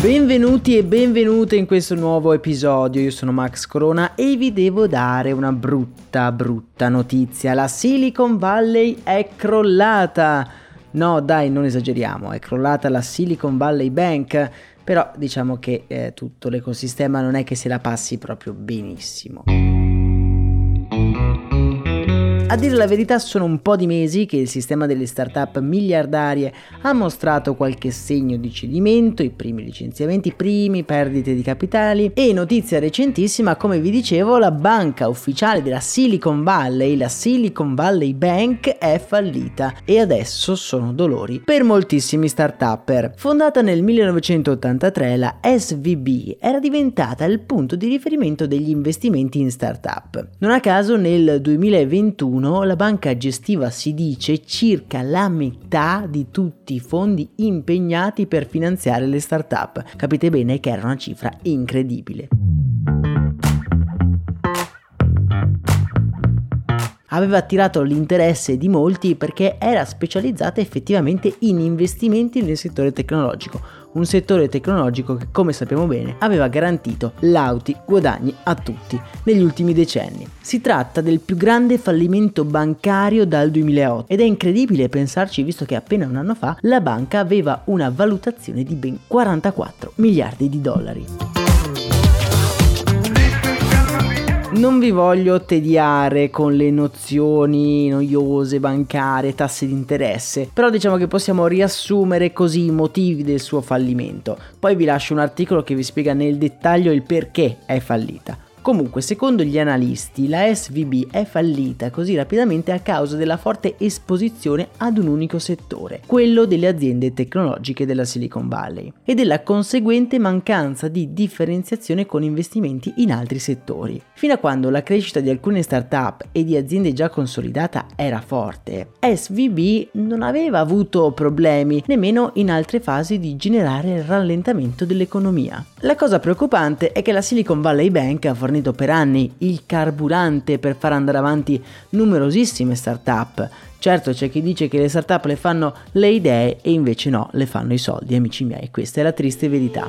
Benvenuti e benvenute in questo nuovo episodio, io sono Max Corona e vi devo dare una brutta brutta notizia, la Silicon Valley è crollata. No dai, non esageriamo, è crollata la Silicon Valley Bank, però diciamo che eh, tutto l'ecosistema non è che se la passi proprio benissimo. A dire la verità sono un po' di mesi che il sistema delle start-up miliardarie ha mostrato qualche segno di cedimento, i primi licenziamenti, i primi perdite di capitali e notizia recentissima, come vi dicevo, la banca ufficiale della Silicon Valley, la Silicon Valley Bank, è fallita e adesso sono dolori per moltissimi start-upper. Fondata nel 1983, la SVB era diventata il punto di riferimento degli investimenti in start-up. Non a caso nel 2021 2021 la banca gestiva, si dice, circa la metà di tutti i fondi impegnati per finanziare le start-up. Capite bene che era una cifra incredibile. aveva attirato l'interesse di molti perché era specializzata effettivamente in investimenti nel settore tecnologico, un settore tecnologico che come sappiamo bene aveva garantito lauti guadagni a tutti negli ultimi decenni. Si tratta del più grande fallimento bancario dal 2008 ed è incredibile pensarci visto che appena un anno fa la banca aveva una valutazione di ben 44 miliardi di dollari. Non vi voglio tediare con le nozioni noiose, bancarie, tasse di interesse, però diciamo che possiamo riassumere così i motivi del suo fallimento. Poi vi lascio un articolo che vi spiega nel dettaglio il perché è fallita. Comunque, secondo gli analisti, la SVB è fallita così rapidamente a causa della forte esposizione ad un unico settore, quello delle aziende tecnologiche della Silicon Valley, e della conseguente mancanza di differenziazione con investimenti in altri settori. Fino a quando la crescita di alcune start-up e di aziende già consolidata era forte, SVB non aveva avuto problemi nemmeno in altre fasi di generare il rallentamento dell'economia. La cosa preoccupante è che la Silicon Valley Bank ha fornito fornito per anni il carburante per far andare avanti numerosissime start-up. Certo c'è chi dice che le start-up le fanno le idee e invece no, le fanno i soldi, amici miei, questa è la triste verità.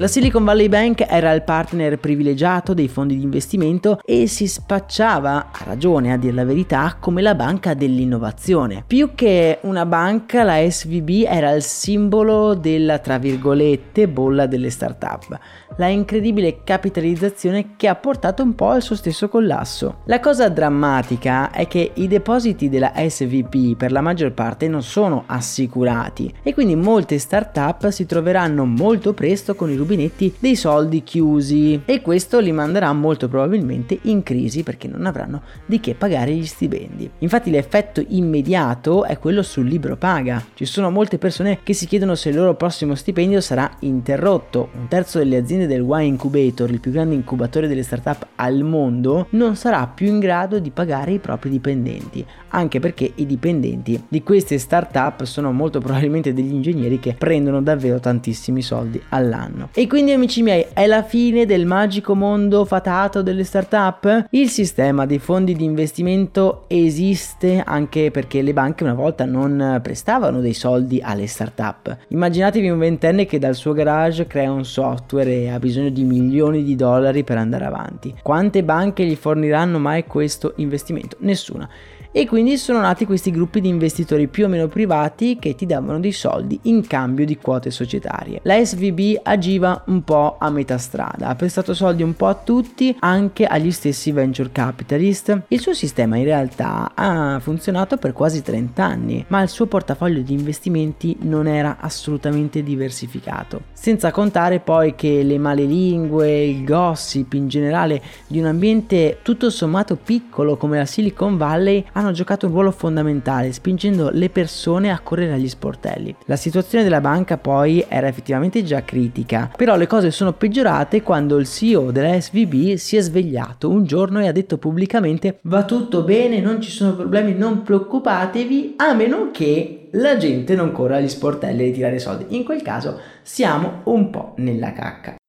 La Silicon Valley Bank era il partner privilegiato dei fondi di investimento e si spacciava, a ragione a dire la verità, come la banca dell'innovazione. Più che una banca, la SVB era il simbolo della, tra virgolette, bolla delle start-up la incredibile capitalizzazione che ha portato un po' al suo stesso collasso. La cosa drammatica è che i depositi della SVP per la maggior parte non sono assicurati e quindi molte start-up si troveranno molto presto con i rubinetti dei soldi chiusi e questo li manderà molto probabilmente in crisi perché non avranno di che pagare gli stipendi. Infatti l'effetto immediato è quello sul libro paga. Ci sono molte persone che si chiedono se il loro prossimo stipendio sarà interrotto. Un terzo delle aziende del Y Incubator, il più grande incubatore delle startup al mondo, non sarà più in grado di pagare i propri dipendenti, anche perché i dipendenti di queste startup sono molto probabilmente degli ingegneri che prendono davvero tantissimi soldi all'anno. E quindi amici miei, è la fine del magico mondo fatato delle start-up? Il sistema dei fondi di investimento esiste anche perché le banche una volta non prestavano dei soldi alle start-up. Immaginatevi un ventenne che dal suo garage crea un software e ha bisogno di milioni di dollari per andare avanti. Quante banche gli forniranno mai questo investimento? Nessuna e quindi sono nati questi gruppi di investitori più o meno privati che ti davano dei soldi in cambio di quote societarie. La SVB agiva un po' a metà strada, ha prestato soldi un po' a tutti, anche agli stessi venture capitalist. Il suo sistema in realtà ha funzionato per quasi 30 anni, ma il suo portafoglio di investimenti non era assolutamente diversificato. Senza contare poi che le male lingue, il gossip in generale di un ambiente tutto sommato piccolo come la Silicon Valley hanno giocato un ruolo fondamentale spingendo le persone a correre agli sportelli. La situazione della banca poi era effettivamente già critica, però le cose sono peggiorate quando il CEO della SVB si è svegliato un giorno e ha detto pubblicamente va tutto bene, non ci sono problemi, non preoccupatevi, a meno che la gente non corra agli sportelli a ritirare soldi. In quel caso siamo un po' nella cacca.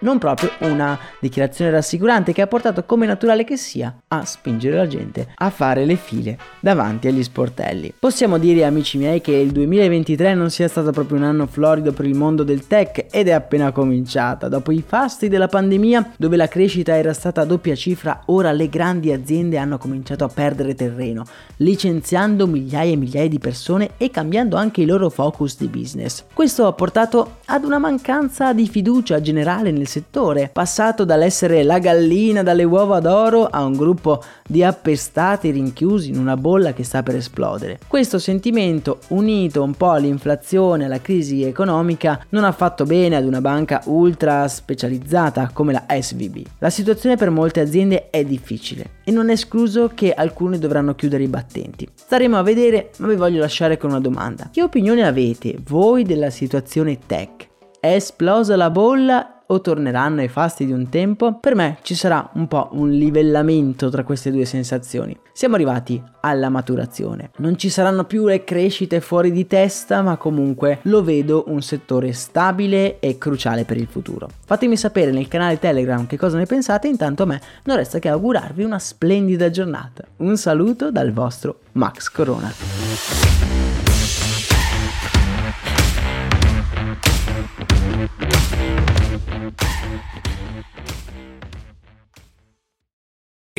Non proprio una dichiarazione rassicurante che ha portato come naturale che sia a spingere la gente a fare le file davanti agli sportelli. Possiamo dire amici miei che il 2023 non sia stato proprio un anno florido per il mondo del tech ed è appena cominciata. Dopo i fasti della pandemia dove la crescita era stata a doppia cifra, ora le grandi aziende hanno cominciato a perdere terreno, licenziando migliaia e migliaia di persone e cambiando anche i loro focus di business. Questo ha portato ad una mancanza di fiducia generale nel settore, passato dall'essere la gallina dalle uova d'oro a un gruppo di appestati rinchiusi in una bolla che sta per esplodere. Questo sentimento, unito un po' all'inflazione e alla crisi economica, non ha fatto bene ad una banca ultra specializzata come la SVB. La situazione per molte aziende è difficile e non è escluso che alcune dovranno chiudere i battenti. Staremo a vedere, ma vi voglio lasciare con una domanda. Che opinione avete voi della situazione tech? È esplosa la bolla o torneranno ai fasti di un tempo, per me ci sarà un po' un livellamento tra queste due sensazioni. Siamo arrivati alla maturazione. Non ci saranno più le crescite fuori di testa, ma comunque lo vedo un settore stabile e cruciale per il futuro. Fatemi sapere nel canale Telegram che cosa ne pensate, intanto a me non resta che augurarvi una splendida giornata. Un saluto dal vostro Max Corona.